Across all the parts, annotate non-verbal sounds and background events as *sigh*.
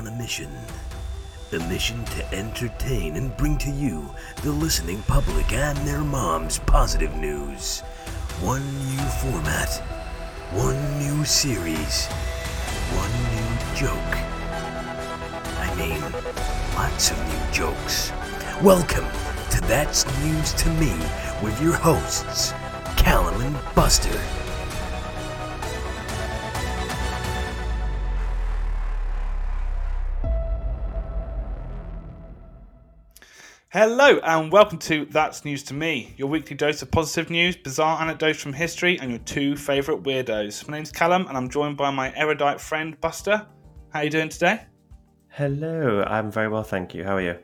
on a mission. A mission to entertain and bring to you, the listening public and their moms, positive news. One new format, one new series, one new joke. I mean, lots of new jokes. Welcome to That's News to Me with your hosts, Callum and Buster. Hello and welcome to That's News to Me, your weekly dose of positive news, bizarre anecdotes from history, and your two favourite weirdos. My name's Callum and I'm joined by my erudite friend Buster. How are you doing today? Hello, I'm very well, thank you. How are you?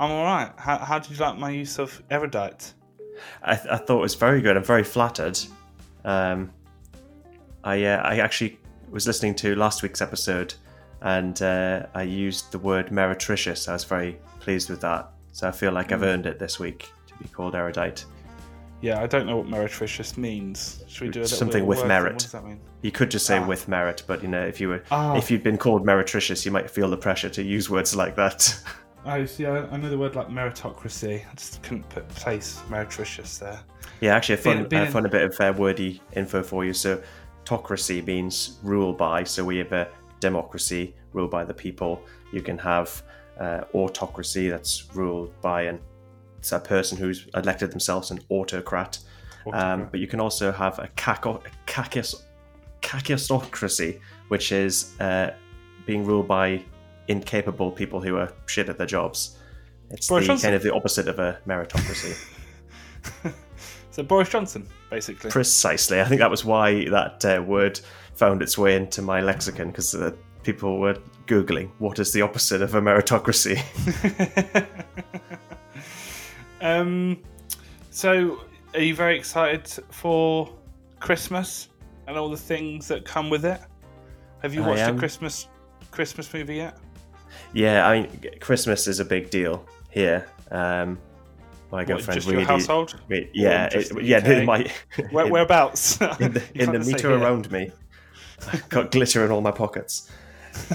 I'm alright. How, how did you like my use of erudite? I, th- I thought it was very good. I'm very flattered. Um, I uh, I actually was listening to last week's episode, and uh, I used the word meretricious. I was very pleased with that. So I feel like I've earned it this week to be called erudite. Yeah, I don't know what meretricious means. Should we do a Something with merit. What does that mean? You could just say Ah. with merit, but you know, if you were Ah. if you'd been called meretricious, you might feel the pressure to use words like that. *laughs* I see, I, know the word like meritocracy. I just couldn't put place meretricious there. Yeah, actually, I Being- found, being I in- found a bit of uh, wordy info for you. So, autocracy means rule by. So, we have a democracy, ruled by the people. You can have uh, autocracy, that's ruled by an it's a person who's elected themselves an autocrat. Um, Autocrat. but you can also have a, caco- a cacus- cacusocracy, which is uh, being ruled by incapable people who are shit at their jobs. It's Boris the, Johnson. kind of the opposite of a meritocracy. *laughs* So Boris Johnson, basically. Precisely. I think that was why that uh, word found its way into my lexicon because uh, people were googling what is the opposite of a meritocracy. *laughs* um, so, are you very excited for Christmas and all the things that come with it? Have you watched a. Christmas Christmas movie yet? yeah, I mean, Christmas is a big deal here. Um, my What, girlfriend just really, your household? re- yeah, it- yeah. My, Where, *laughs* whereabouts? in the, *laughs* in the meter around me, I've got glitter in all my pockets.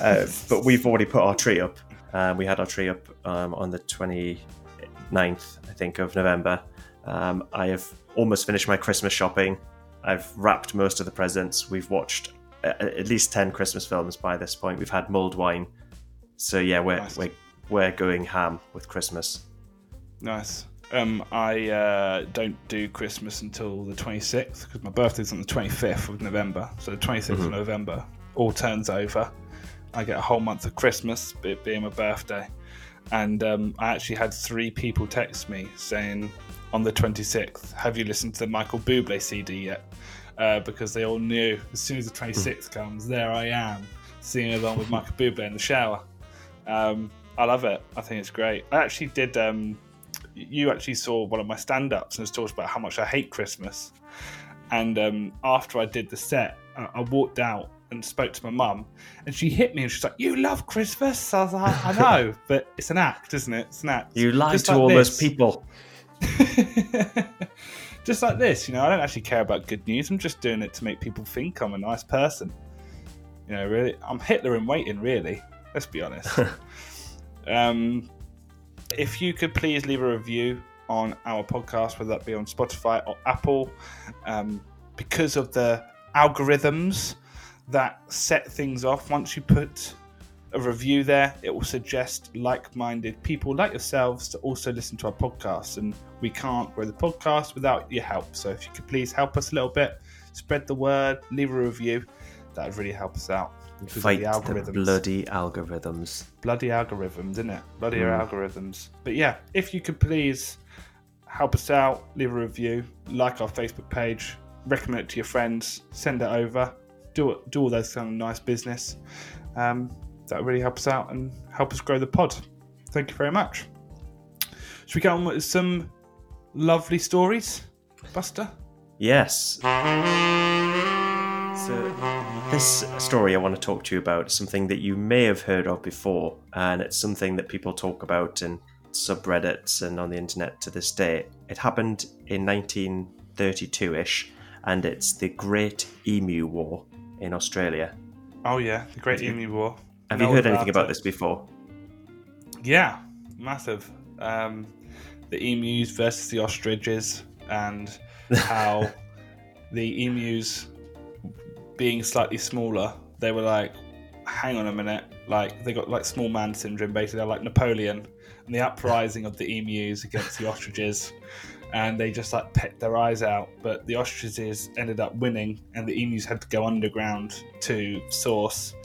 Uh, but we've already put our tree up. Um, we had our tree up um, on the 29th, I think, of November. Um, I have almost finished my Christmas shopping. I've wrapped most of the presents. We've watched uh, at least 10 Christmas films by this point. We've had mulled wine. So, yeah, we're, Nice. we're, we're going ham with Christmas. Nice. Um, I uh, don't do Christmas until the 26th because my birthday's on the 25th of November. So the 26th of November all turns over. I get a whole month of Christmas, it being my birthday. And um, I actually had three people text me saying on the 26th, Have you listened to the Michael Bublé CD yet? Uh, because they all knew as soon as the 26th comes, there I am singing along with Michael Bublé in the shower. Um, I love it. I think it's great. I actually did. Um, you actually saw one of my stand-ups and was talked about how much I hate Christmas. And um, after I did the set, I, I walked out and spoke to my mum, and she hit me and she's like, "You love Christmas?" I was like, "I know, *laughs* but it's an act, isn't it? It's an act." You lied Just to like all those people. *laughs* just like this, you know, I don't actually care about good news. I'm just doing it to make people think I'm a nice person. You know, really, I'm Hitler in waiting. Really, let's be honest. *laughs* um, if you could please leave a review on our podcast, whether that be on Spotify or Apple, um, because of the algorithms that set things off. Once you put a review there, it will suggest like minded people like yourselves to also listen to our podcast. And we can't grow the podcast without your help. So if you could please help us a little bit, spread the word, leave a review, that would really help us out. Fight the the algorithms. bloody algorithms. bloody algorithms, isn't it? Bloody Mm. algorithms. But yeah, if you could please help us out, leave a review, like our Facebook page, recommend it to your friends, send it over, do do all those kind of nice business. Um, that really helps out and help us grow the pod. Thank you very much. Should we get on with some lovely stories, Buster? Yes. So, this story I want to talk to you about is something that you may have heard of before, and it's something that people talk about in subreddits and on the internet to this day. It happened in 1932 ish, and it's the Great Emu War in Australia. Oh yeah, the Great Emu War. Have you heard anything about about it. this before? Yeah, massive. Um, the emus versus the ostriches, and how *laughs* the emus, being slightly smaller, they were like, hang on a minute, like they got like small man syndrome. Basically, they're like Napoleon, and the uprising of the emus against the ostriches. And they just like pecked their eyes out, but the ostriches ended up winning, and the emus had to go underground to source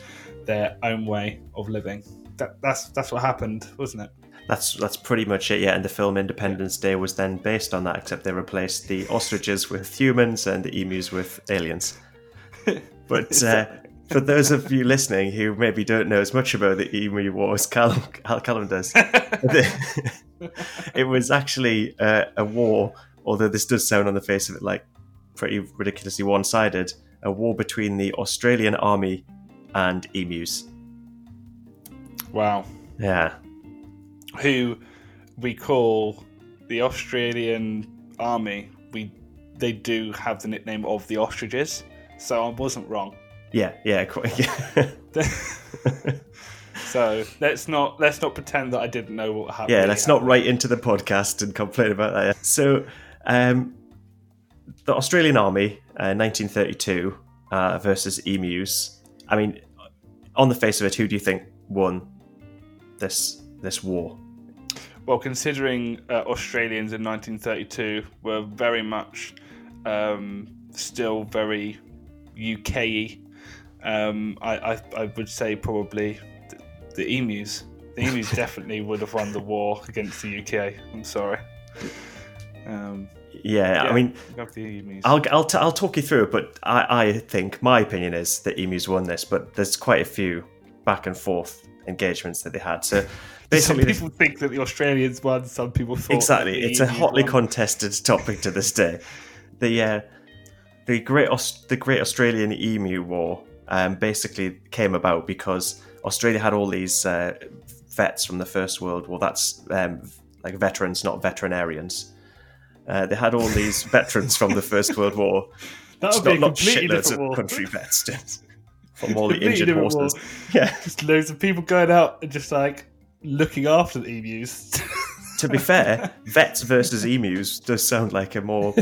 their own way of living. That, that's that's what happened, wasn't it? That's that's pretty much it. Yeah, and the film Independence Day was then based on that, except they replaced the ostriches with humans and the emus with aliens. *laughs* But uh, for those of you listening who maybe don't know as much about the emu wars, Callum, Callum does. *laughs* *laughs* it was actually uh, a war, although this does sound on the face of it like pretty ridiculously one-sided. A war between the Australian army and emus. Wow. Yeah, Who we call the Australian army. We they do have the nickname of the ostriches, so I wasn't wrong. yeah, yeah. Quite, yeah. *laughs* *laughs* so let's not let's not pretend that I didn't know what happened. yeah, let's not write into the podcast and complain about that. So, um, the Australian Army, uh, 1932 uh, versus emus. I mean, on the face of it, who do you think won this this war? Well, considering uh, Australians in 1932 were very much um, still very UK-y, um, I, I, I would say probably the, emus. The emus *laughs* definitely would have won the war against the UK. I'm sorry. Um, Yeah, I mean. I'll I'll, t- I'll talk you through it, but I, I think my opinion is that emus won this, but there's quite a few back and forth engagements that they had. So *laughs* some basically, people think that the Australians won. Some people thought exactly it's a hotly won. contested topic to this day the uh, the great Aus- the great australian emu war um, basically came about because australia had all these uh, vets from the first world war that's um, like veterans not veterinarians uh, they had all these *laughs* veterans from the first world war That would be a not, not completely shitloads different of war. country vets *laughs* from all the injured horses war. yeah Just loads of people going out and just like looking after the emus. *laughs* to be fair, vets versus emus does sound like a more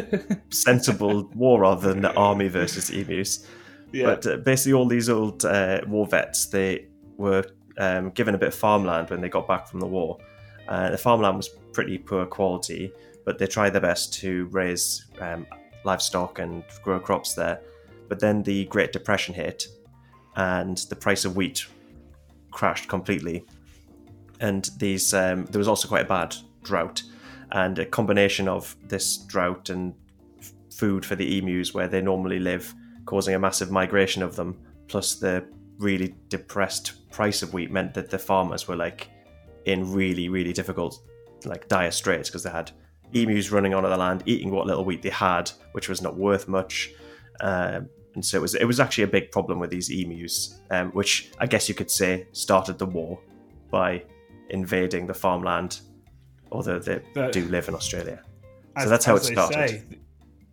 sensible war rather than the army versus emus. yeah. But uh, basically, all these old uh, war vets they were um, given a bit of farmland when they got back from the war. Uh, the farmland was pretty poor quality, but they tried their best to raise um, livestock and grow crops there. But then the Great Depression hit, and the price of wheat crashed completely. And these um, there was also quite a bad drought, and a combination of this drought and f- food for the emus where they normally live, causing a massive migration of them, plus the really depressed price of wheat meant that the farmers were like in really really difficult like dire straits because they had emus running onto the land eating what little wheat they had which was not worth much um, and so it was it was actually a big problem with these emus um, which i guess you could say started the war by invading the farmland although they But- do live in australia As- that's how it started. say,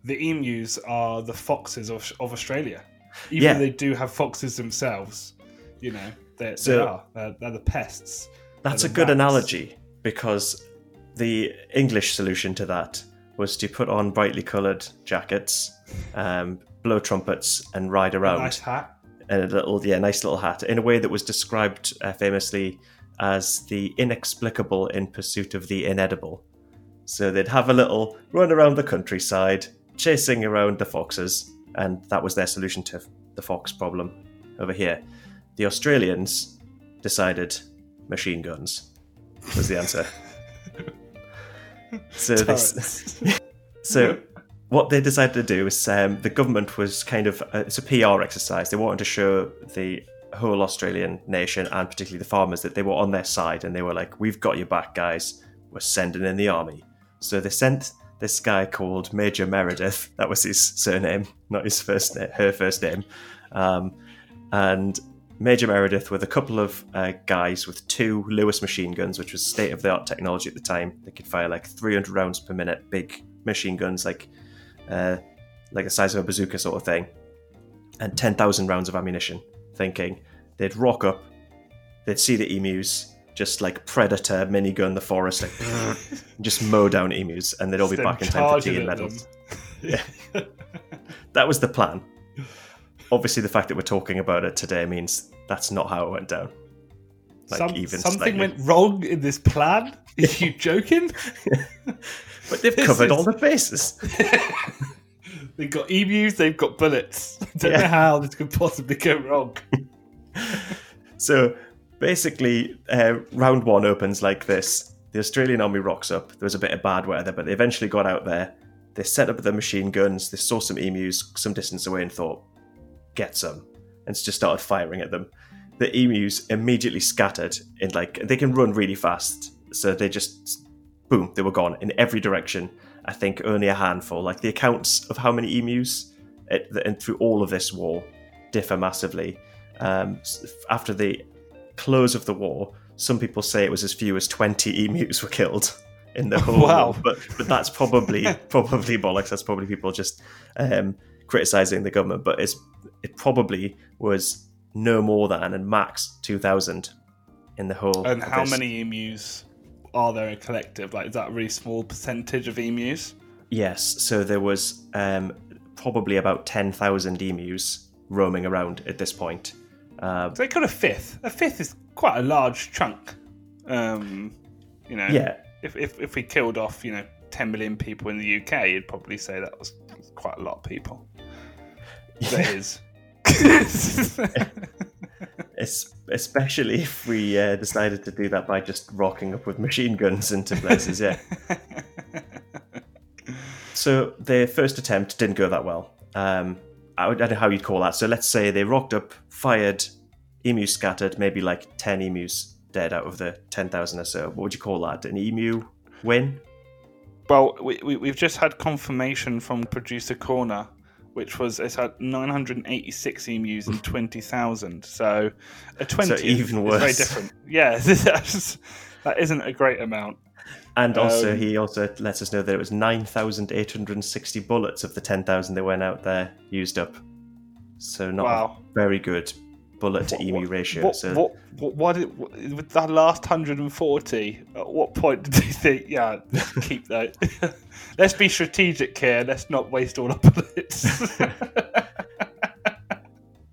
the emus are the foxes of, of Australia. Even Yeah. though they do have foxes themselves, you know, they're, they are. They're, they're the pests. That's a good rats. analogy because the English solution to that was to put on brightly coloured jackets, um, blow trumpets, and ride A around nice hat. in a little, yeah, nice little hat in a way that was described uh, famously as the inexplicable in pursuit of the inedible. So they'd have a little run around the countryside, chasing around the foxes, and that was their solution to the fox problem over here. The Australians decided machine guns was the answer. *laughs* so this, *laughs* so what they decided to do is um, the government was kind of uh, it's a PR exercise. They wanted to show the whole Australian nation and particularly the farmers that they were on their side and they were like, "We've got your back, guys. We're sending in the army." So they sent this guy called Major Meredith. That was his surname, not his first name, her first name. Um, and Major Meredith with a couple of uh, guys with two Lewis machine guns, which was state of the art technology at the time. They could fire like 300 rounds per minute, big machine guns, like uh, like the size of a bazooka sort of thing, and 10,000 rounds of ammunition. Thinking they'd rock up, they'd see the emus, just like predator minigun the forest, like *laughs* just mow down emus, and they'd all be back in time for tea and medals. *laughs* That was the plan. Obviously, the fact that we're talking about it today means that's not how it went down. Like Some- even something slightly. went wrong in this plan. Are you *laughs* joking? but they've This covered is- all the bases. they've got emus. They've got bullets. I don't Yeah. know how this could possibly go wrong. So basically, uh, round one opens like this. The Australian army rocks up. There was a bit of bad weather, but they eventually got out there. They set up their machine guns. They saw some emus some distance away and thought, get some, and just started firing at them. The emus immediately scattered in like they can run really fast, so they just boom, they were gone in every direction. I think only a handful. Like the accounts of how many emus and through all of this war differ massively. Um, after the close of the war, some people say it was as few as 20 emus were killed in the *laughs* whole Wow. war. But, but that's probably *laughs* probably bollocks. That's probably people just um, criticizing the government. But it's it probably was no more than and max 2,000 in the whole. And how this. many emus are there in collective? Like, is that a really small percentage of emus? Yes, so there was um, probably about 10,000 emus roaming around at this point. Uh, So they got a fifth. A fifth is quite a large chunk. Um, you know, yeah, if, if if we killed off, you know, 10 million people in the UK, you'd probably say that was quite a lot of people. That is. *laughs* es- especially if we uh, decided to do that by just rocking up with machine guns into places, yeah. *laughs* so their first attempt didn't go that well. Um, I, don't know how you'd call that. So let's say they rocked up, fired, emus scattered, maybe like 10 emus dead out of the 10,000 or so. What would you call that? An emu win? Well, we, we, we've just had confirmation from producer Corner, which was it's had 986 emus and 20,000. So a 20 so even is worse. very different. Yeah, *laughs* that isn't a great amount. And also, Um, he also lets us know that it was 9,860 bullets of the 10,000 that went out there used up. So, not Wow. very good bullet to emu ratio. What, so, what, what, what, did, with that last 140, at what point did they think, yeah, *laughs* keep that? *laughs* Let's be strategic here. Let's not waste all our bullets. *laughs*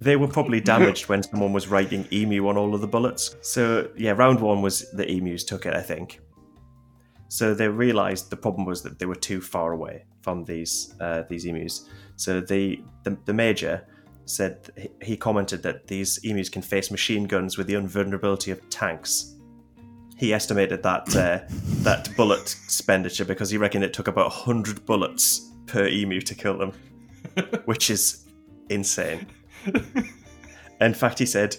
they were probably damaged when someone was writing emu on all of the bullets. So, yeah, round one was the emus took it, I think. So they realised the problem was that they were too far away from these uh, these emus. So the, the the major said he- commented that these emus can face machine guns with the invulnerability of tanks. He estimated that uh, that bullet expenditure because he reckoned it took about hundred bullets per emu to kill them, *laughs* which is insane. In fact, he said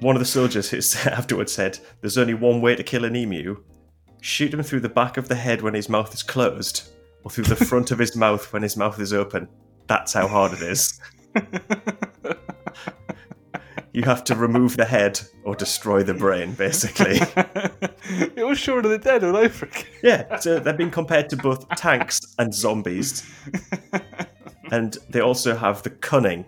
one of the soldiers who *laughs* afterwards said, "There's only one way to kill an emu: shoot him through the back of the head when his mouth is closed, or through the front of his *laughs* mouth when his mouth is open. That's how hard it is. You have to remove the head or destroy the brain, basically. it was Shaun of the Dead all over again. Yeah, so they've been compared to both tanks and zombies. And they also have the cunning,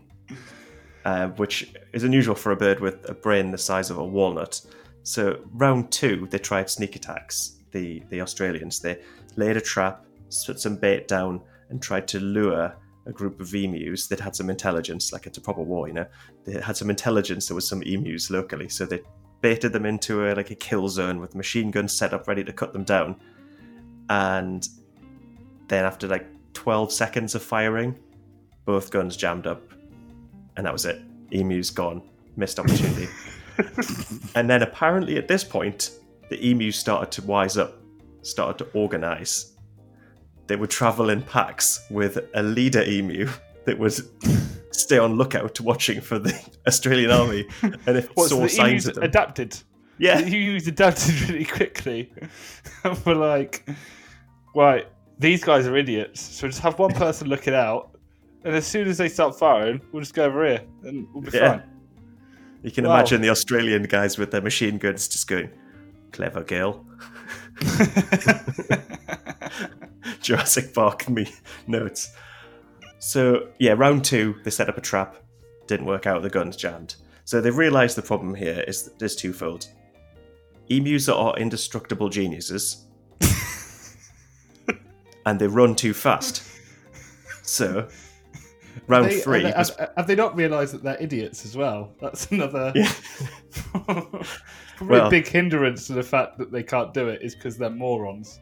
uh, which is unusual for a bird with a brain the size of a walnut. So, round two, they tried sneak attacks, the, the Australians. They laid a trap, put some bait down, and tried to lure a group of emus that had some intelligence, like it's a proper war, you know. They had some intelligence, there was some emus locally, so they baited them into a, like a kill zone with machine guns set up ready to cut them down. And then after like 12 seconds of firing, both guns jammed up, and that was it. Emu's gone. Missed opportunity. *laughs* and then apparently at this point, the emus started to wise up, started to organize. They would travel in packs with a leader emu *laughs* that would *laughs* stay on lookout watching for the *laughs* Australian army. And if it What, so saw the signs of them, adapted? yeah, The emus adapted really quickly. and we're like, right, these guys are idiots. So just have one person looking out, and as soon as they start firing, we'll just go over here and we'll be Yeah. fine. you can Wow. imagine the Australian guys with their machine guns just going, "Clever girl." *laughs* *laughs* Jurassic Park me notes. So yeah, round two, they set up a trap, didn't work out. The guns jammed. So they realised the problem here is is twofold. emus are indestructible geniuses, *laughs* and they run too fast. So, round They- three have, was have- have they not realised that they're idiots as well? That's another Yeah. Well- a big hindrance to the fact that they can't do it is because they're morons.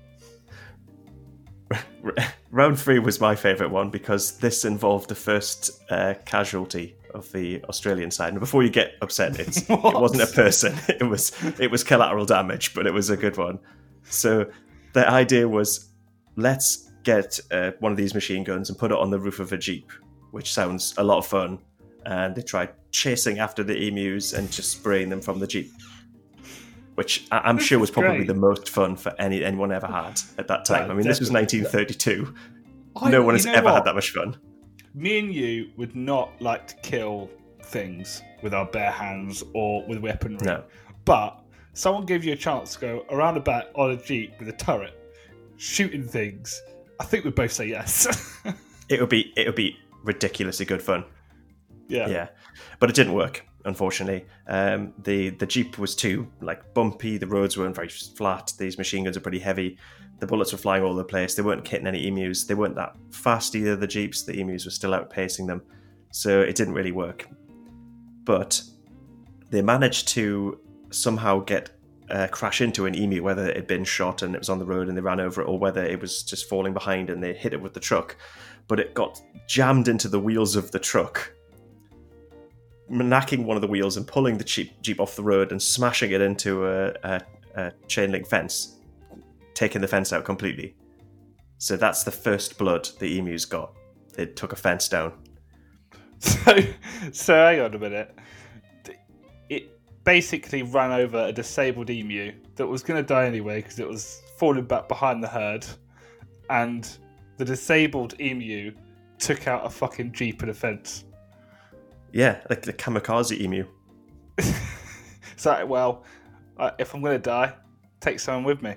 *laughs* round three was my favourite one because this involved the first uh, casualty of the Australian side. And before you get upset, *laughs* it's, it wasn't a person; *laughs* it was it was collateral damage, but it was a good one. So the idea was, let's get uh, one of these machine guns and put it on the roof of a jeep, which sounds a lot of fun. And they tried chasing after the emus and just spraying them from the jeep. Which I'm This sure was probably great. the most fun for any anyone ever had at that time. That I mean, this was 1932 I- no one has ever what? had that much fun. Me and you would not like to kill things with our bare hands or with weaponry. No. But someone gave you a chance to go around about on a jeep with a turret, shooting things. I think we'd both say yes. *laughs* It would be it would be ridiculously good fun. yeah. Yeah, but it didn't work. Unfortunately, um, the the jeep was too like bumpy. The roads weren't very flat. These machine guns are pretty heavy. The bullets were flying all over the place. They weren't hitting any emus. They weren't that fast either. The jeeps, the emus were still outpacing them, so it didn't really work. But they managed to somehow get uh, crash into an emu, whether it had been shot and it was on the road and they ran over it, or whether it was just falling behind and they hit it with the truck. But it got jammed into the wheels of the truck, knacking one of the wheels and pulling the jeep, jeep off the road and smashing it into a, a, a chain link fence, taking the fence out completely. So that's the first blood the emus got. They took a fence down. So, *laughs* so hang on a minute. It basically ran over a disabled emu that was going to die anyway because it was falling back behind the herd, and the disabled emu took out a fucking jeep and a fence. Yeah, like the kamikaze emu. *laughs* So, well, uh, if I'm going to die, take someone with me.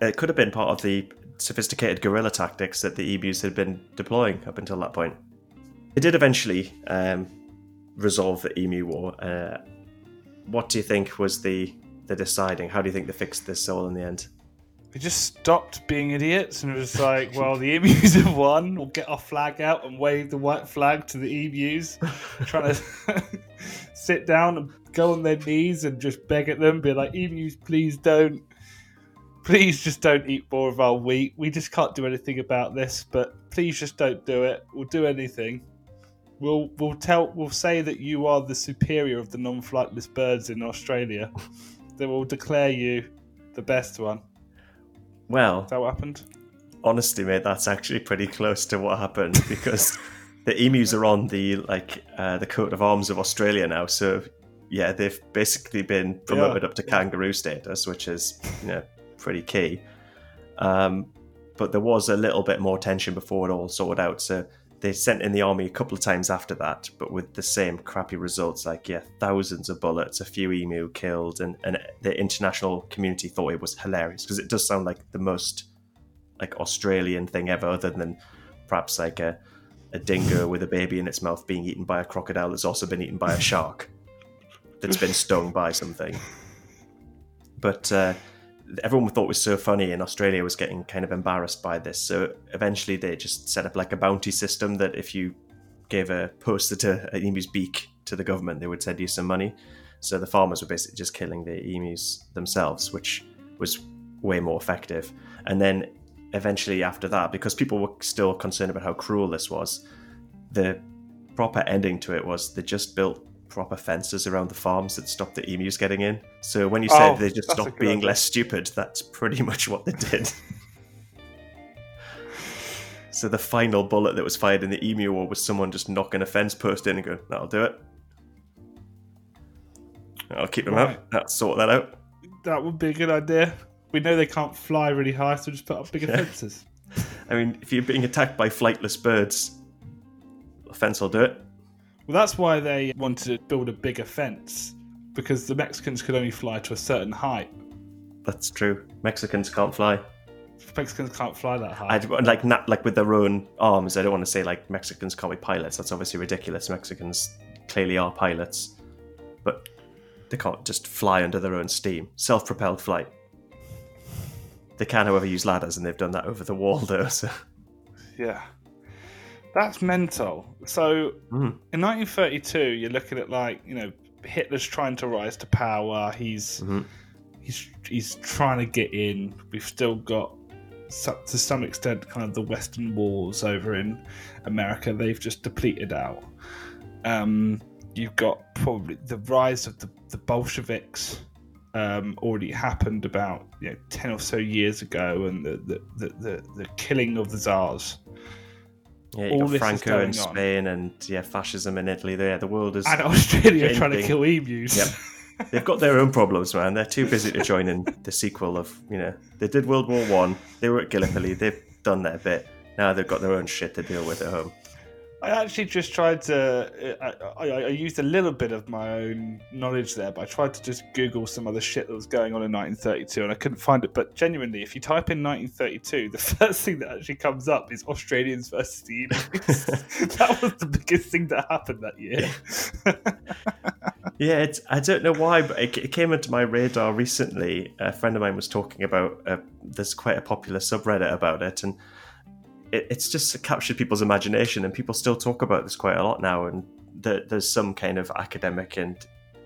It could have been part of the sophisticated guerrilla tactics that the emus had been deploying up until that point. It did eventually um, resolve the emu war. Uh, what do you think was the the deciding? How do you think they fixed this all in the end? They just stopped being idiots and it was like, *laughs* well, the emus have won. We'll get our flag out and wave the white flag to the emus. Trying to *laughs* sit down and go on their knees and just beg at them, be like, emus, please don't. Please just don't eat more of our wheat. We just can't do anything about this, but please just don't do it. We'll do anything. We'll we'll tell we'll say that you are the superior of the non-flightless birds in Australia. then we'll declare you the best one. Well, Is that what happened? honestly, mate, that's actually pretty close to what happened *laughs* because the emus are on the like uh, the coat of arms of Australia now. So yeah, they've basically been promoted up to kangaroo status, which is you know pretty key. Um, but there was a little bit more tension before it all sorted out. So they sent in the army a couple of times after that, but with the same crappy results. Like yeah, thousands of bullets, a few emu killed, and and the international community thought it was hilarious because it does sound like the most like Australian thing ever, other than perhaps like a, a dingo with a baby in its mouth being eaten by a crocodile that's also been eaten by a shark that's been stung by something. But uh, everyone thought was so funny, and Australia was getting kind of embarrassed by this. So eventually, they just set up like a bounty system that if you gave a poster to an emu's beak to the government, they would send you some money. So the farmers were basically just killing the emus themselves, which was way more effective. And then eventually after that, because people were still concerned about how cruel this was, the proper ending to it was they just built proper fences around the farms that stopped the emus getting in. So when you said Oh, they just stopped being idea. less stupid, that's pretty much what they did. *laughs* so the final bullet that was fired in the emu war was someone just knocking a fence post in and going, "That'll do it. I'll keep them Right. out. That'll sort that out." That would be a good idea. We know they can't fly really high, so just put up bigger Yeah. fences. *laughs* I mean, if you're being attacked by flightless birds, a fence will do it. Well, that's why they wanted to build a bigger fence because the Mexicans could only fly to a certain height. That's true. Mexicans can't fly. Mexicans can't fly that high. I like not like with their own arms. I don't want to say like Mexicans can't be pilots. That's obviously ridiculous. Mexicans clearly are pilots, but they can't just fly under their own steam. Self-propelled flight. They can, however, use ladders, and they've done that over the wall, though. *laughs* So. Yeah. That's mental. So Mm. in 1932, you're looking at like you know Hitler's trying to rise to power. He's Mhm. he's he's trying to get in. We've still got to some extent kind of the Western wars over in America. They've just depleted out. Um, you've got probably the rise of the, the Bolsheviks. Um, already happened about you know ten or so years ago, and the the, the, the, the killing of the czars. Yeah, All got Franco in going on. Spain, and yeah, fascism in Italy. There, the world is. and Australia Same trying to kill emus. Yep. They've got their own problems, man. They're too busy to join in the sequel of, you know, they did World War One. They were at Gallipoli. They've done their bit. Now they've got their own shit to deal with at home. I actually just tried to. I, I, I used a little bit of my own knowledge there, but I tried to just Google some other shit that was going on in 1932, and I couldn't find it. But genuinely, if you type in 1932, the *laughs* first thing that actually comes up is Australians versus the emus. *laughs* that was the biggest thing that happened that year. Yeah, it's, I don't know why, but it, it came into my radar recently. A friend of mine was talking about. Uh, there's quite a popular subreddit about it, and it, it's just captured people's imagination, and people still talk about this quite a lot now. And there, there's some kind of academic and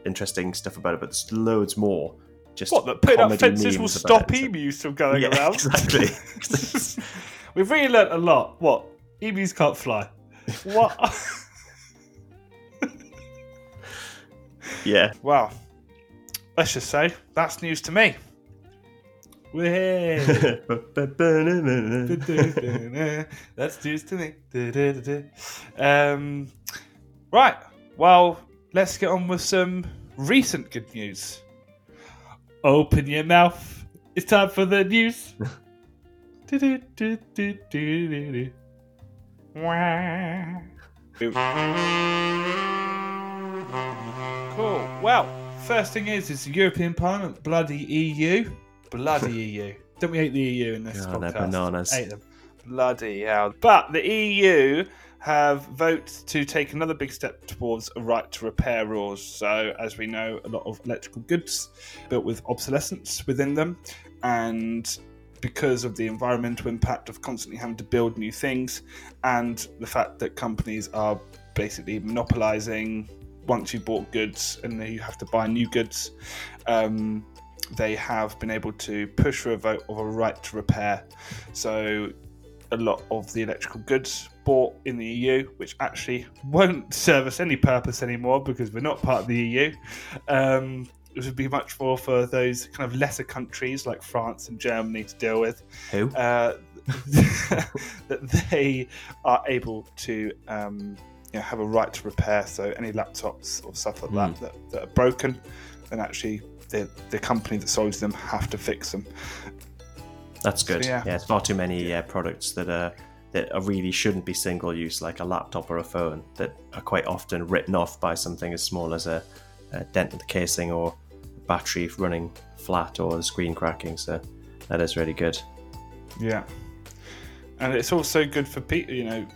interesting stuff about it, but there's loads more. Just what? That putting up fences will stop it. emus from going Yeah, *laughs* around. exactly. *laughs* We've really learnt a lot. What? Emus can't fly. What? *laughs* Yeah. Well, let's just say that's news to me. Way. *laughs* that's news to me. Um, right. Well, let's get on with some recent good news. Open your mouth. It's time for the news. Cool. Well, first thing is, is the European Parliament, bloody EU, bloody EU. Don't we hate the EU in this God, they're podcast? bananas. Hate them. Bloody hell. But the EU have voted to take another big step towards a right to repair rules. So, as we know, a lot of electrical goods built with obsolescence within them, and because of the environmental impact of constantly having to build new things, and the fact that companies are basically monopolizing once you bought goods and you have to buy new goods. Um, they have been able to push for a vote of a right to repair. So, a lot of the electrical goods bought in the EU, which actually *laughs* won't serve us any purpose anymore because we're not part of the EU. Um, it would be much more for those kind of lesser countries like France and Germany to deal with. Who? Uh, *laughs* that they are able to um, you know, have a right to repair. So any laptops or stuff like that, that that are broken, then actually the the company that sells them have to fix them. That's good. So, yeah. yeah. it's far too many uh, products that are that are really shouldn't be single use, like a laptop or a phone, that are quite often written off by something as small as a, a dent in the casing or battery running flat or the screen cracking. So that is really good. Yeah, and it's also good for people. You know,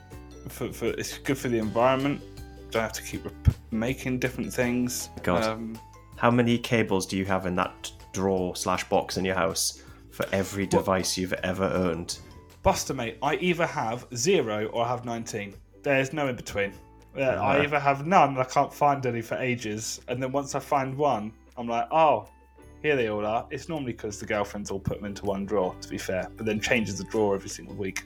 for, for it's good for the environment. Don't have to keep rep- making different things. God. Um, How many cables do you have in that drawer slash box in your house for every device you've ever owned? Buster, mate, I either have zero or I have 19. There's no in between. Uh, I Ah. either have none and I can't find any for ages, and then once I find one, I'm like, oh, here they all are. It's normally because the girlfriends all put them into one drawer, to be fair, but then changes the drawer every single week.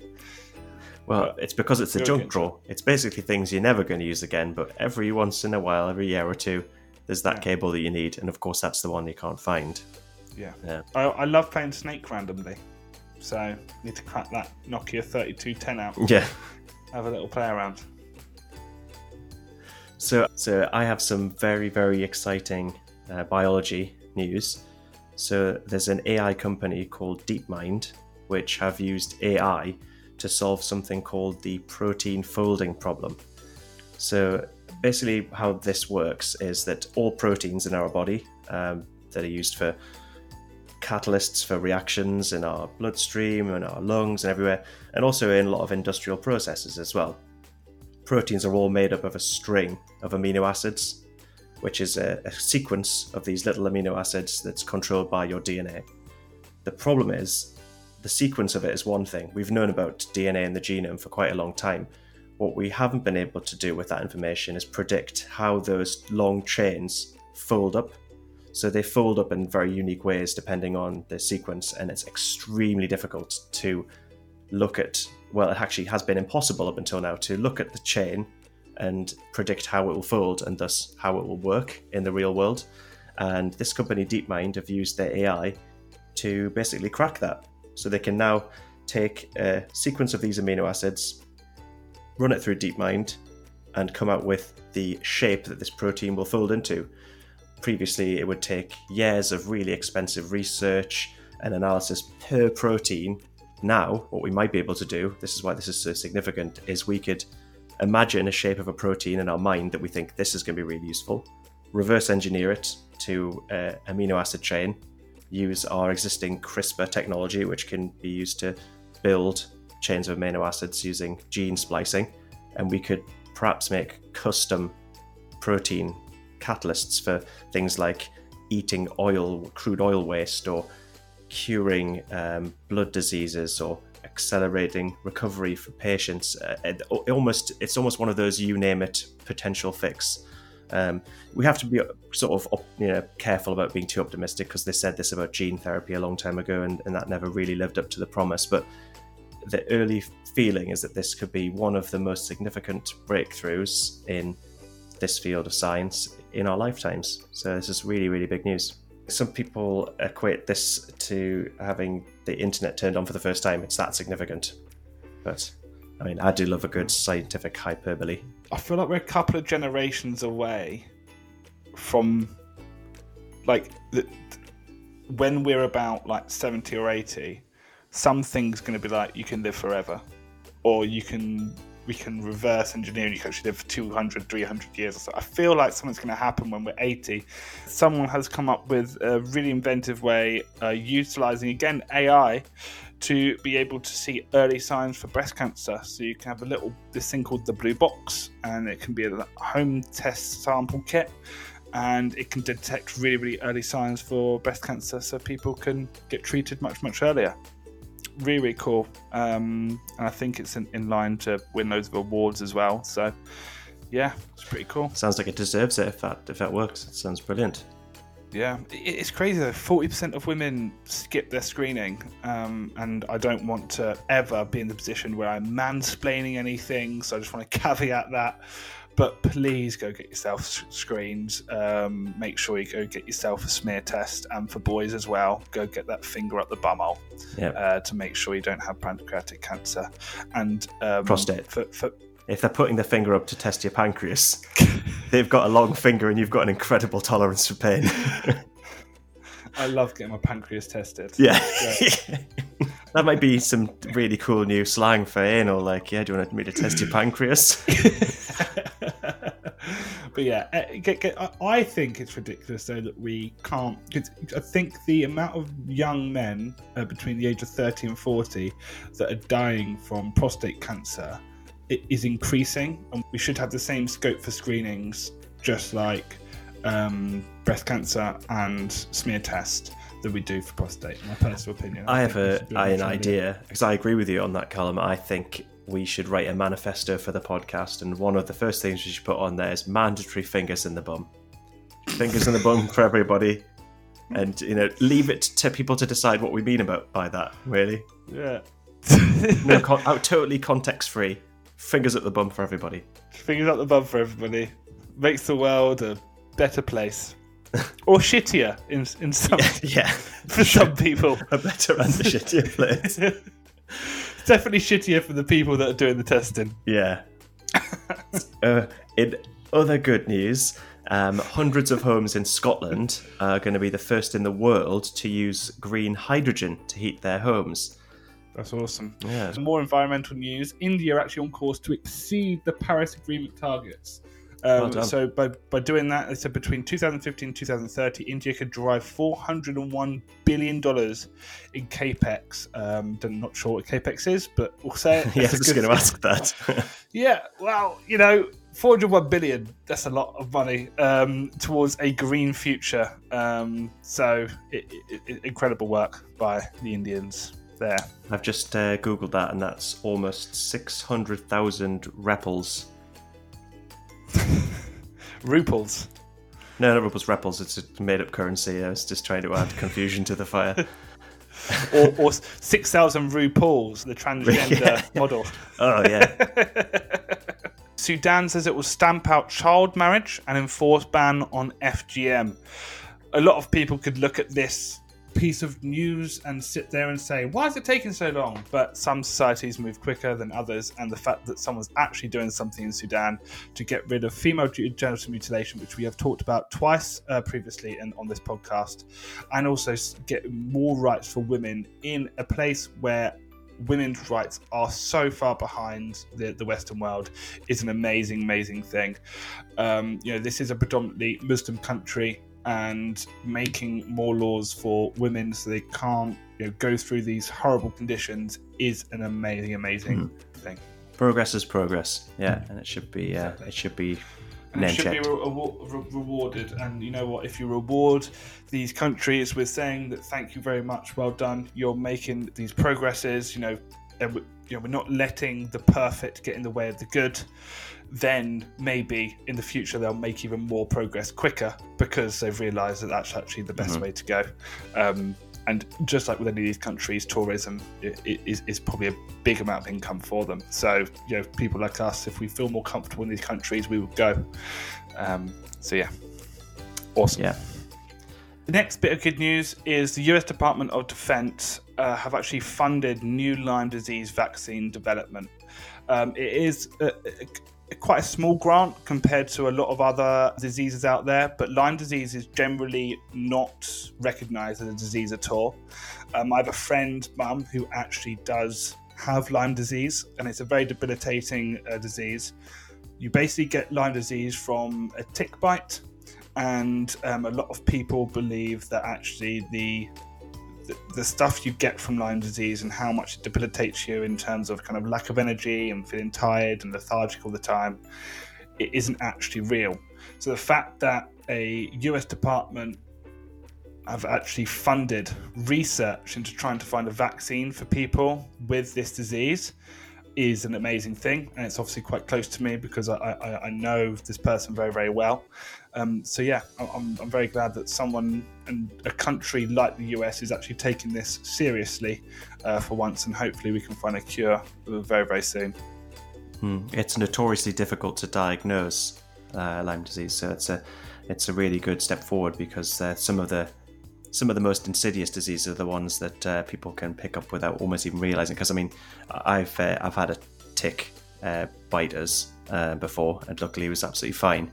Well, it's because it's a junk drawer. It's basically things you're never going to use again, but every once in a while, every year or two, there's that Yeah. cable that you need, and of course, that's the one you can't find. Yeah. Yeah. I, I love playing Snake randomly, so need to crack that Nokia 3210 out. Yeah. Have a little play around. So, so I have some very, very exciting uh, biology news. So, there's an AI company called DeepMind, which have used AI to solve something called the protein folding problem. So, basically, how this works is that all proteins in our body um, that are used for catalysts for reactions in our bloodstream and our lungs and everywhere, and also in a lot of industrial processes as well proteins are all made up of a string of amino acids. which is a, a sequence of these little amino acids that's controlled by your DNA. The problem is, the sequence of it is one thing. We've known about DNA in the genome for quite a long time. What we haven't been able to do with that information is predict how those long chains fold up. So they fold up in very unique ways depending on the sequence, and it's extremely difficult to look at. Well, it actually has been impossible up until now to look at the chain and predict how it will fold and thus how it will work in the real world. And this company, DeepMind, have used their AI to basically crack that. So they can now take a sequence of these amino acids, run it through DeepMind, and come out with the shape that this protein will fold into. Previously, it would take years of really expensive research and analysis per protein. Now, what we might be able to do, this is why this is so significant, is we could imagine a shape of a protein in our mind that we think this is going to be really useful, reverse engineer it to an amino acid chain, use our existing CRISPR technology, which can be used to build chains of amino acids using gene splicing, and we could perhaps make custom protein catalysts for things like eating oil, crude oil waste, or curing um, blood diseases, or accelerating recovery for patients. Uh, it, almost it's almost one of those you name it potential fix. Um, we have to be sort of you know careful about being too optimistic because they said this about gene therapy a long time ago, and, and that never really lived up to the promise. But the early feeling is that this could be one of the most significant breakthroughs in this field of science in our lifetimes. So this is really, really big news. Some people equate this to having the internet turned on for the first time. It's that significant. But I mean, I do love a good scientific hyperbole. I feel like we're a couple of generations away from like the, when we're about like 70 or 80 something's going to be like you can live forever. Or you can we can reverse engineer and you can actually live for 200 300 years or so. I feel like something's going to happen when we're 80 someone has come up with a really inventive way uh, utilizing again ai to be able to see early signs for breast cancer. So you can have a little this thing called the blue box and it can be a home test sample kit. And it can detect really really early signs for breast cancer so people can get treated much much earlier really, really cool. Um, and I think it's in, in, line to win loads of awards as well. So, yeah, it's pretty cool. Sounds like it deserves it if that if that works. It sounds brilliant. Yeah, it's crazy though. Forty percent of women skip their screening, um, and I don't want to ever be in the position where I'm mansplaining anything. So I just want to *laughs* caveat that but please go get yourself screened. Um, make sure you go get yourself a smear test, and for boys as well, go get that finger up the bumhole yep. uh, to make sure you don't have pancreatic cancer and um, prostate. For, for, if they're putting their finger up to test your pancreas, *laughs* they've got a long finger and you've got an incredible tolerance for pain. *laughs* I love getting my pancreas tested. Yeah. *laughs* that might be some really cool new slang for anal. Like, yeah, do you want me to test your pancreas? But yeah, get, get, I think it's ridiculous though that we can't. I think the amount of young men uh, between the age of 30 and 40 that are dying from prostate cancer is increasing, and we should have the same scope for screenings, just like um, breast cancer and smear test that we do for prostate. My personal opinion. I, I have a, I, an idea because I agree with you on that, Callum. I think we should write a manifesto for the podcast, and one of the first things we should put on there is mandatory fingers in the bum. Fingers in the bum for everybody, and you know, leave it to people to decide what we mean about by that. Really, yeah. no, con- out, totally context free. Fingers at the bum for everybody. Fingers at the bum for everybody makes the world a better place. or shittier in in some *laughs* yeah, yeah *laughs* for some people a better and a shittier place *laughs* definitely shittier for the people that are doing the testing yeah *laughs* uh, in other good news um, hundreds of homes in Scotland are going to be the first in the world to use green hydrogen to heat their homes. That's awesome. Yeah. More environmental news. India are actually on course to exceed the Paris Agreement targets. Um, well so by, by doing that, they said between 2015 and 2030, India could drive 401 billion dollars in capex. Um, I'm not sure what capex is, but we'll say it. *laughs* yeah, I was going to ask that. *laughs* yeah, well, you know, 401 billion. That's a lot of money um, towards a green future. Um, so, it, it, it, incredible work by the Indians there. I've just uh, googled that, and that's almost six hundred thousand rupees. *laughs* Ruples. No, not repels. Repels. It's a made-up currency. I was just trying to add confusion to the fire. *laughs* or, or 6,000 RuPauls, the transgender *laughs* model. Oh, yeah. Sudan says it will stamp out child marriage and enforce ban on FGM. A lot of people could look at this piece of news and sit there and say, why is it taking so long? But some societies move quicker than others, and the fact that someone's actually doing something in Sudan to get rid of female genital mutilation, which we have talked about twice uh, previously and on this podcast, and also get more rights for women in a place where women's rights are so far behind the, the Western world is an amazing, amazing thing. Um, you know, this is a predominantly Muslim country and making more laws for women so they can't you know, go through these horrible conditions is an amazing, amazing mm. thing. Progress is progress, yeah, and it should be uh, it should be and it should be re- re- rewarded. And you know what? If you reward these countries with saying that thank you very much, well done, you're making these progresses. You know, you know, we're not letting the perfect get in the way of the good then maybe in the future they'll make even more progress quicker because they've realised that that's actually the best mm-hmm. way to go. Um, and just like with any of these countries, tourism is, is probably a big amount of income for them. So, you know, people like us, if we feel more comfortable in these countries, we would go. Um, so, yeah, awesome. Yeah. The next bit of good news is the US Department of Defense uh, have actually funded new Lyme disease vaccine development. Um, it is a, quite a small grant compared to a lot of other diseases out there, but Lyme disease is generally not recognized as a disease at all. Um, I have a friend, mum, who actually does have Lyme disease, and it's a very debilitating uh, disease. You basically get Lyme disease from a tick bite, and um, a lot of people believe that actually the the, stuff you get from Lyme disease and how much it debilitates you in terms of kind of lack of energy and feeling tired and lethargic all the time, it isn't actually real. So the fact that a US department have actually funded research into trying to find a vaccine for people with this disease is an amazing thing, and it's obviously quite close to me because I, I, I know this person very very well. Um, so yeah, I'm, I'm very glad that someone and a country like the US is actually taking this seriously uh, for once, and hopefully we can find a cure very very soon. Hmm. It's notoriously difficult to diagnose uh, Lyme disease, so it's a it's a really good step forward because uh, some of the some of the most insidious diseases are the ones that uh, people can pick up without almost even realizing. Because I mean, I've uh, I've had a tick uh, bite us before, and luckily it was absolutely fine.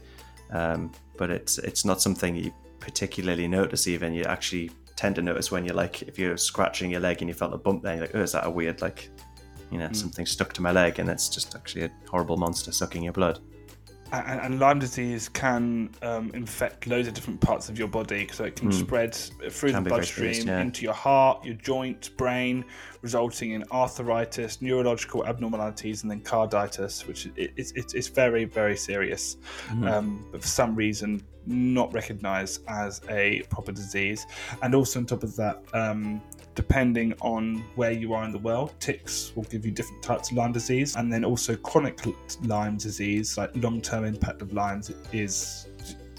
Um, but it's it's not something you particularly notice. Even you actually tend to notice when you're like if you're scratching your leg and you felt a bump there, you're like, oh, is that a weird like, you know, mm. something stuck to my leg, and it's just actually a horrible monster sucking your blood and, and, Lyme disease can um, infect loads of different parts of your body, so it can mm. spread through can the bloodstream yeah. into your heart, your joint, brain, resulting in arthritis, neurological abnormalities, and then carditis, which is very very serious. Mm. Um, but for some reason, not recognised as a proper disease, and also on top of that, um, depending on where you are in the world. Ticks will give you different types of Lyme disease, and then also chronic Lyme disease, like long term impact of Lyme, is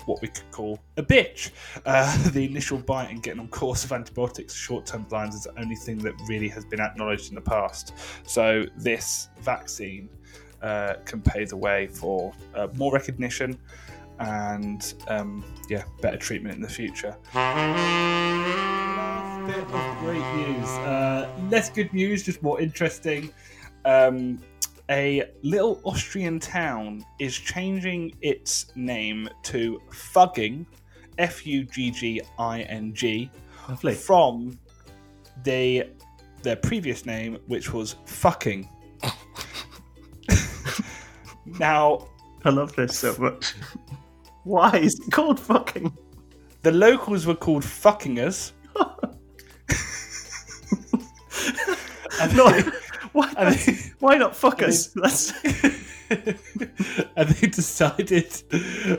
what we could call a bitch. Uh, *laughs* the initial bite and getting on course of antibiotics, short term Lyme is the only thing that really has been acknowledged in the past. So, this vaccine uh, can pave the way for uh, more recognition and um, yeah, better treatment in the future Last bit of great news. Uh, less good news, just more interesting. Um, a little Austrian town is changing its name to Fugging, F U G G I N G, from the their previous name, which was Fucking. *laughs* now, I love this so much. Why is it called Fucking? The locals were called Fuckingers. *laughs* *laughs* And no, why, why not fuck us? *laughs* *laughs* and they decided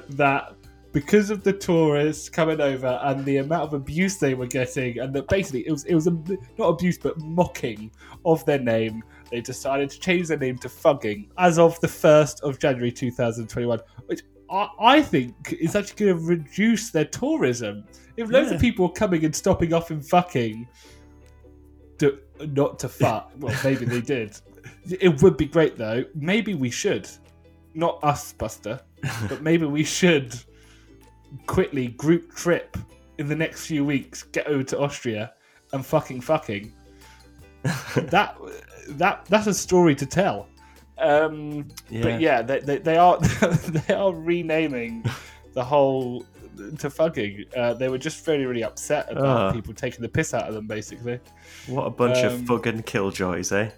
that because of the tourists coming over and the amount of abuse they were getting, and that basically it was it was a, not abuse but mocking of their name, they decided to change their name to Fugging as of the first of January 2021, which I, I think is actually going to reduce their tourism. If loads Yeah. of people are coming and stopping off in fucking to, not to fuck, well, maybe they did. It would be great though. Maybe we should, not us, Buster, but *laughs* maybe we should quickly group trip in the next few weeks, get over to Austria and fucking fucking. that that that's a story to tell. Um, But yeah, they, they, they are *laughs* they are renaming the whole to fucking. Uh, they were just really really upset about Ah. people taking the piss out of them, basically. What a bunch Um, of fucking killjoys, eh?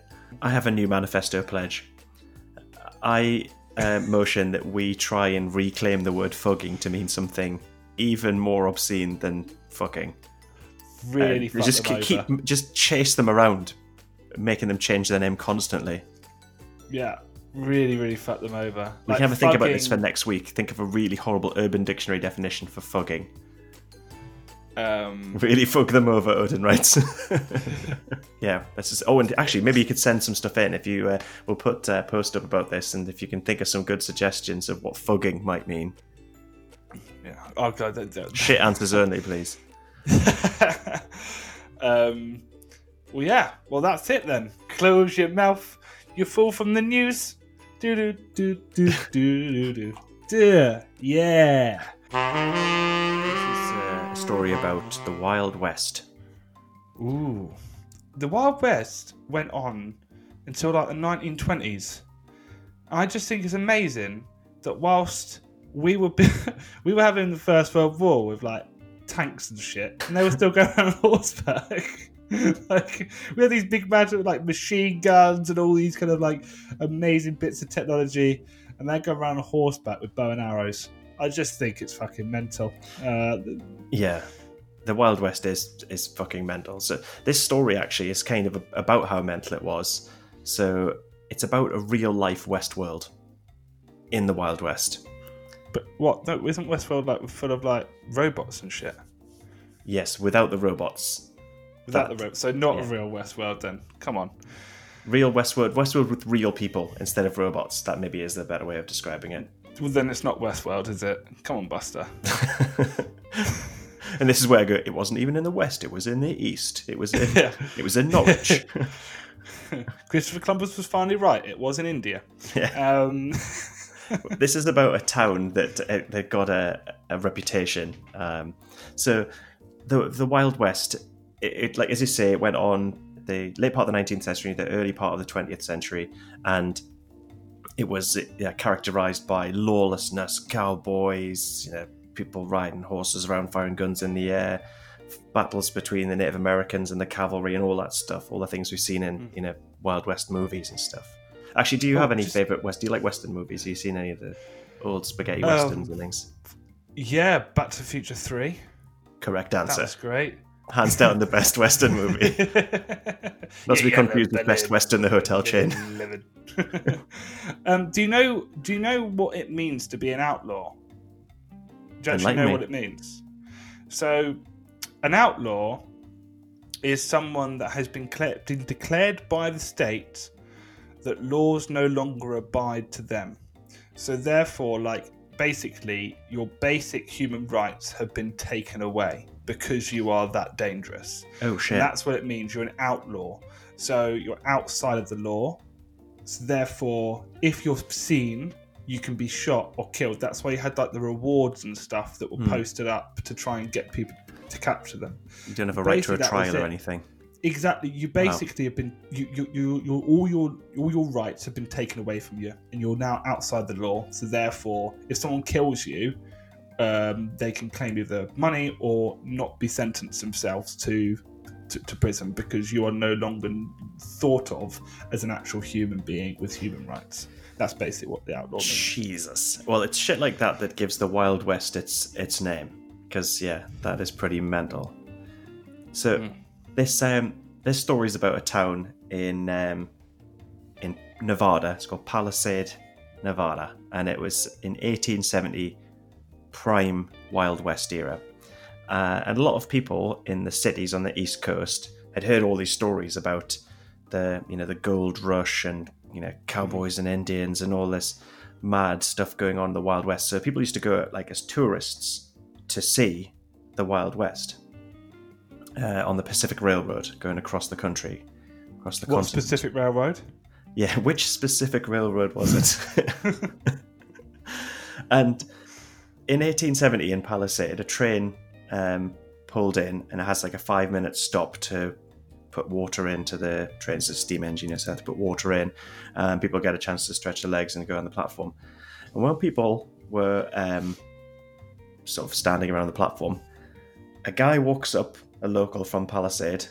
I have a new manifesto pledge. I uh, *laughs* motion that we try and reclaim the word fugging to mean something even more obscene than fucking. Really, Uh, just them keep, over. keep just chase them around, making them change their name constantly. yeah, really really fuck them over. We Like, can have a think about this for next week. Think of a really horrible Urban Dictionary definition for fugging. Um, Really fuck them over, Odin writes. *laughs* yeah, this is. Oh, and actually, maybe you could send some stuff in if you. Uh, we'll put a post up about this, and if you can think of some good suggestions of what fugging might mean. yeah. Oh god. that- that- Shit answers only, please. *laughs* um, well, yeah. Well, that's it then. Close your mouth. You're full from the news. Do do do do do do do. Yeah. This is uh, a story about the Wild West. Ooh. The Wild West went on until like the 1920s. I just think it's amazing that whilst we were *laughs* we were having the First World War with like tanks and shit, and they were still going *laughs* on horseback. *laughs* like we had these big magic like machine guns and all these kind of like amazing bits of technology, and they go around on horseback with bow and arrows. I just think it's fucking mental. Uh, Yeah, the Wild West is is fucking mental. So this story actually is kind of about how mental it was. So it's about a real life Westworld in the Wild West. But what? No, isn't Westworld like full of like robots and shit? Yes, without the robots. Without That- the rope. so not a yeah. real Westworld. Then come on. Real Westworld, Westworld with real people instead of robots. That maybe is the better way of describing it. Well, then it's not Westworld, is it? Come on, Buster. *laughs* and this is where I go. It wasn't even in the West. It was in the East. It was in. Yeah. It was in Norwich. *laughs* *laughs* Christopher Columbus was finally right. It was in India. yeah. Um, this is about a town that uh, that got a, a reputation. Um, so the the Wild West, it, it like as you say, it went on the late part of the 19th century, the early part of the 20th century, and it was yeah, characterized by lawlessness, cowboys, you know, people riding horses around, firing guns in the air, battles between the Native Americans and the cavalry, and all that stuff. All the things we've seen in you know Wild West movies and stuff. Actually, do you Oh, have any just- favorite West? Do you like Western movies? Have you seen any of the old spaghetti Um, westerns and things? yeah, Back to the Future Three. Correct answer. That's great. Hands down, the best Western movie. *laughs* Not to be confused with Best Western, the hotel chain. *laughs* um, do you know? Do you know what it means to be an outlaw? Do you actually know me. what it means? So, an outlaw is someone that has been, been declared by the state that laws no longer abide to them. So, therefore, like basically, your basic human rights have been taken away because you are that dangerous. Oh And that's what it means. You're an outlaw. So you're outside of the law. So therefore, if you're seen, you can be shot or killed. That's why you had like the rewards and stuff that were Hmm. posted up to try and get people to capture them. You don't have a right to a basically trial or anything. Exactly. You basically have been you, you, you, you all your all your rights have been taken away from you, and you're now outside the law. So therefore, if someone kills you, um, they can claim either money or not be sentenced themselves to, to to prison because you are no longer thought of as an actual human being with human rights. That's basically what the outlaw means. Jesus. Well, it's shit like that that gives the Wild West its its name. Because yeah, that is pretty mental. So Mm. this um this story is about a town in um in Nevada. It's called Palisade, Nevada, and it was in 1870, prime Wild West era. Uh, and a lot of people in the cities on the East Coast had heard all these stories about the, you know, the gold rush and you know cowboys and Indians and all this mad stuff going on in the Wild West. So people used to go like as tourists to see the Wild West uh, on the Pacific Railroad going across the country, across the What continent. specific railroad? Yeah, *laughs* which specific railroad was it? *laughs* and in 1870 in Palisade, a train um, pulled in and it has like a five minute stop to put water into the trains. A steam engine, so to put water in. Um, people get a chance to stretch their legs and go on the platform. And while people were um, sort of standing around the platform, a guy walks up, a local from Palisade,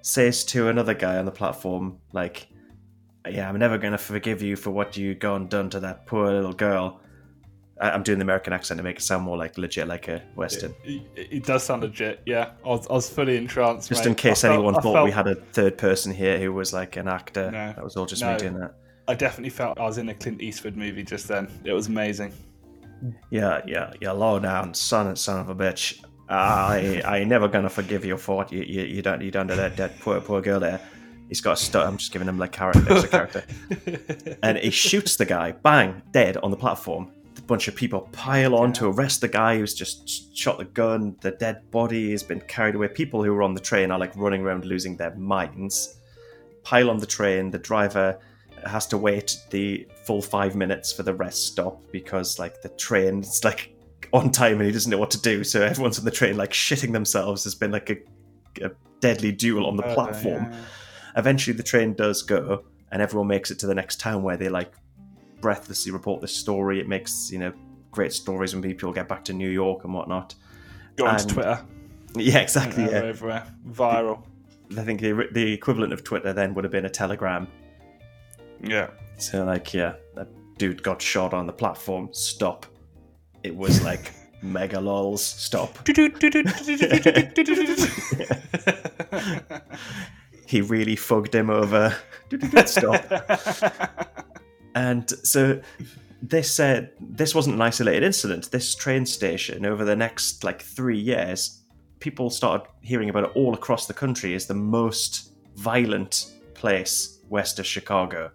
says to another guy on the platform, like, yeah, I'm never going to forgive you for what you gone done to that poor little girl. I'm doing the American accent to make it sound more like legit, like a Western. It, it does sound legit, yeah. I was, I was fully entranced. Just mate. in case felt- anyone I thought we had a third person here who was like an actor. No. that was all just No. me doing that. I definitely felt I was in a Clint Eastwood movie just then. It was amazing. Yeah, yeah, you low down son, son of a bitch. I, I never gonna forgive you for what you, you, you done, you done to that, that poor, poor girl there. He's got a stu I'm just giving him like character, extra character. *laughs* and he shoots the guy, bang, dead on the platform. Bunch of people pile on to arrest the guy who's just shot the gun. The dead body has been carried away. People who were on the train are like running around losing their minds. Pile on the train. The driver has to wait the full five minutes for the rest stop because like the train train's like on time and he doesn't know what to do. So everyone's on the train like shitting themselves. There's been like a, a deadly duel on the Uh, platform yeah. eventually the train does go and everyone makes it to the next town where they like breathlessly report this story it makes you know great stories when people get back to new york and whatnot Go onto and- Twitter. *laughs* yeah exactly yeah. everywhere. Viral. i think the, the equivalent of twitter then would have been a telegram Yeah. so like yeah that dude got shot on the platform stop it was like *laughs* mega lols stop *laughs* he really fugged him over stop And so this uh, this wasn't an isolated incident. This train station over the next like three years, people started hearing about it all across the country as the most violent place west of Chicago.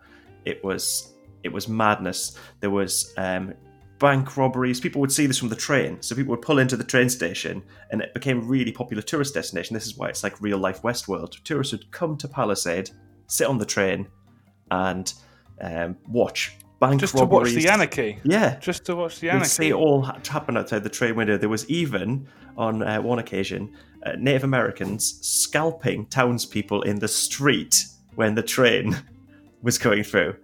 It was it was madness. There was um, bank robberies. People would see this from the train, so people would pull into the train station, and it became a really popular tourist destination. This is why it's like real life Westworld. Tourists would come to Palisade, sit on the train, and um, watch bank Just to watch robberies. the anarchy. Yeah, Just to watch the You'd anarchy. see it all ha- happen outside the train window. There was even, on uh, one occasion, uh, Native Americans scalping townspeople in the street when the train *laughs* was going through.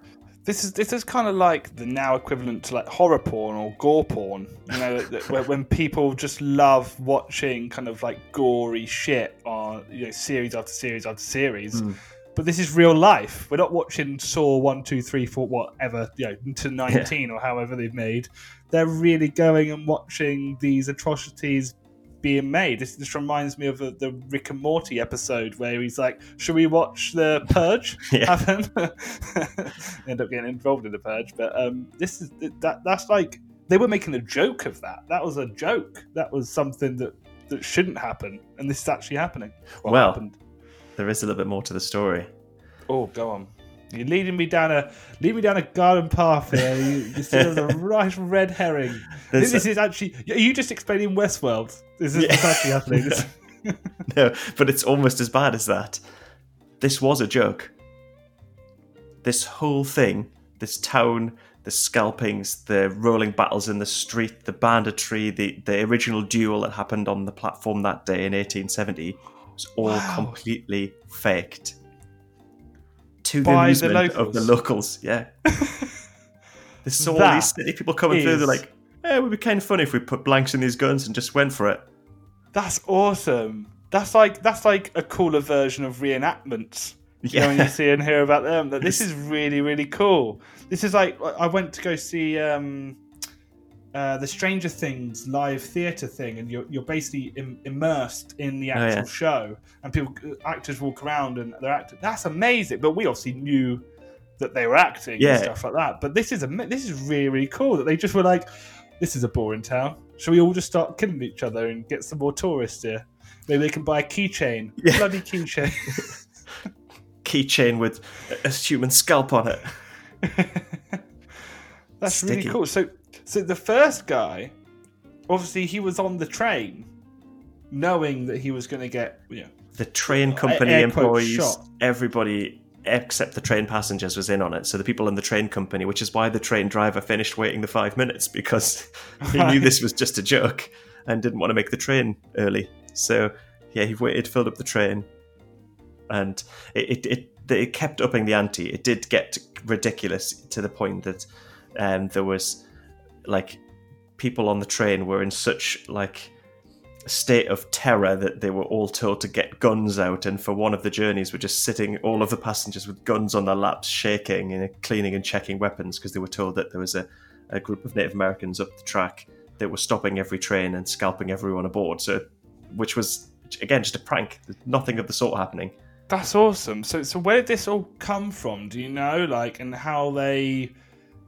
This is this is kind of like the now equivalent to like horror porn or gore porn. You know, where, when people just love watching kind of like gory shit on you know series after series after series. But this is real life. We're not watching Saw one, two, three, four, whatever you know to nineteen or however they've made. They're really going and watching these atrocities being made. This, this reminds me of the, the Rick and Morty episode where he's like, "Should we watch the Purge?" *laughs* Yeah. happen. *laughs* End up getting involved in the purge, but um, this is that. That's like they were making a joke of that. That was a joke. That was something that that shouldn't happen, and this is actually happening. What Well- happened? There is a little bit more to the story. Oh, go on. You're leading me down a lead me down a garden path here. You, you *laughs* still the right red herring. There's This a- is actually. Are you just explaining Westworld? This is what's actually happening. This- *laughs* no, but it's almost as bad as that. This was a joke. This whole thing, this town, the scalpings, the rolling battles in the street, the banditry, the, the original duel that happened on the platform that day in 1870 was all Wow. completely faked. To the By the amusement of the locals, yeah. *laughs* They saw all these city people coming through, they're like, eh, it would be kind of funny if we put blanks in these guns and just went for it. That's awesome. That's like that's like a cooler version of reenactments. You know, when you see and hear about them, that *laughs* this is really really cool. This is like I went to go see um, uh, the Stranger Things live theatre thing, and you're you're basically Im- immersed in the actual yeah. show, and people actors walk around and they're acting. That's amazing. But we obviously knew that they were acting Yeah. and stuff like that. But this is a this is really really cool that they just were like, this is a boring town. Shall we all just start killing each other and get some more tourists here? Maybe they can buy a keychain, *laughs* Yeah. bloody keychain. *laughs* Keychain with a human scalp on it. *laughs* That's really cool. So, so the first guy, obviously, he was on the train, knowing that he was going to get, you know, The train company air employees, shot. everybody except the train passengers was in on it. So the people in the train company, which is why the train driver finished waiting the five minutes because he knew this was just a joke and didn't want to make the train early. So yeah, he waited, filled up the train, and it it, it, it kept upping the ante. It did get ridiculous to the point that um, there was like people on the train were in such like a state of terror that they were all told to get guns out and for one of the journeys were just sitting all of the passengers with guns on their laps shaking and cleaning and checking weapons because they were told that there was a, a group of native americans up the track that were stopping every train and scalping everyone aboard so which was again just a prank nothing of the sort happening That's awesome. So, so where did this all come from? Do you know, like, and how they,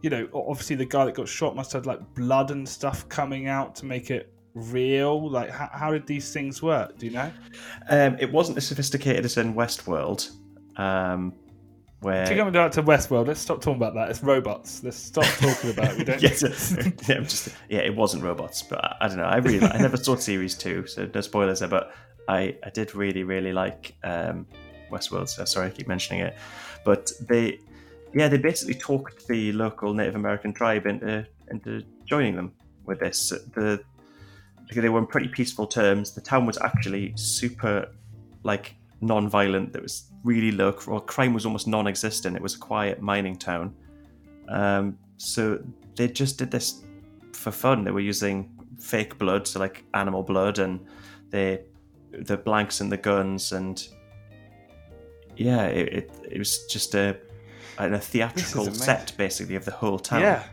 you know, obviously the guy that got shot must have like blood and stuff coming out to make it real. Like, how, how did these things work? Do you know? um, it wasn't as sophisticated as in westworld um, where If you're going to Westworld, let's stop talking about that. It's robots. Let's stop talking about it. We *laughs* don't. yes, *laughs* yeah, just yeah, it wasn't robots, but I, I don't know. I really, I never saw series two, so no spoilers there. But I, I did really, really like um, Westworld. So sorry, I keep mentioning it, but they, yeah, they basically talked the local Native American tribe into into joining them with this. The they were in pretty peaceful terms. The town was actually super, like non-violent. There was really low. Crime was almost non-existent. It was a quiet mining town. Um, so they just did this for fun. They were using fake blood, so like animal blood, and they the blanks and the guns, and yeah, it, it, it was just a a theatrical set basically of the whole town. Yeah,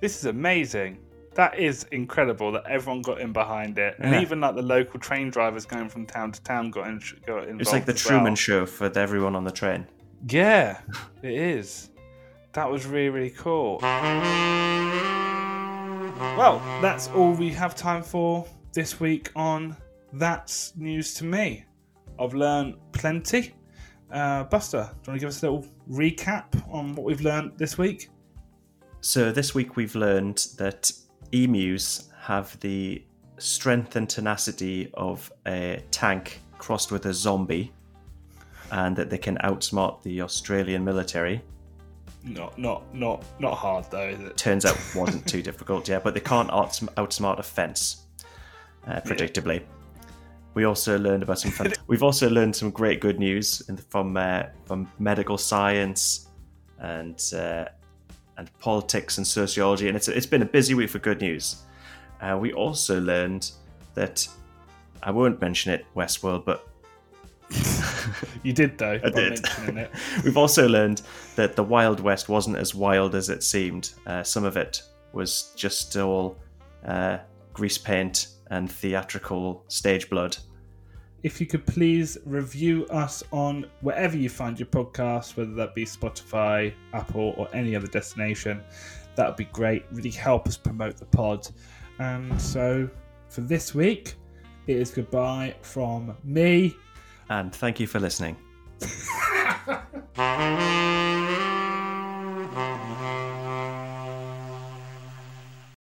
this is amazing. That is incredible that everyone got in behind it, and Yeah. even like the local train drivers going from town to town got in. Got involved. It's like the Truman well. Show for everyone on the train. Yeah, it is. That was really, really cool. Well, that's all we have time for this week on That's News to Me. I've learned plenty. Uh, Buster, do you want to give us a little recap on what we've learned this week? So this week we've learned that emus have the strength and tenacity of a tank crossed with a zombie, and that they can outsmart the Australian military. Not, not, not, not hard though, is it? Turns out wasn't *laughs* too difficult, yeah, but they can't outsmart a fence, uh, predictably. We also learned about some. Fun- *laughs* we've also learned some great good news in, from uh, from medical science and uh, and politics and sociology, and it's it's been a busy week for good news. Uh, we also learned that I won't mention it, Westworld, but *laughs* You did though. I did. it. *laughs* We've also learned that the Wild West wasn't as wild as it seemed. Uh, some of it was just all uh, grease paint and theatrical stage blood. if you could please review us on wherever you find your podcast, whether that be Spotify, Apple, or any other destination, that would be great. Really help us promote the pod. And so for this week, it is goodbye from me. And thank you for listening. *laughs*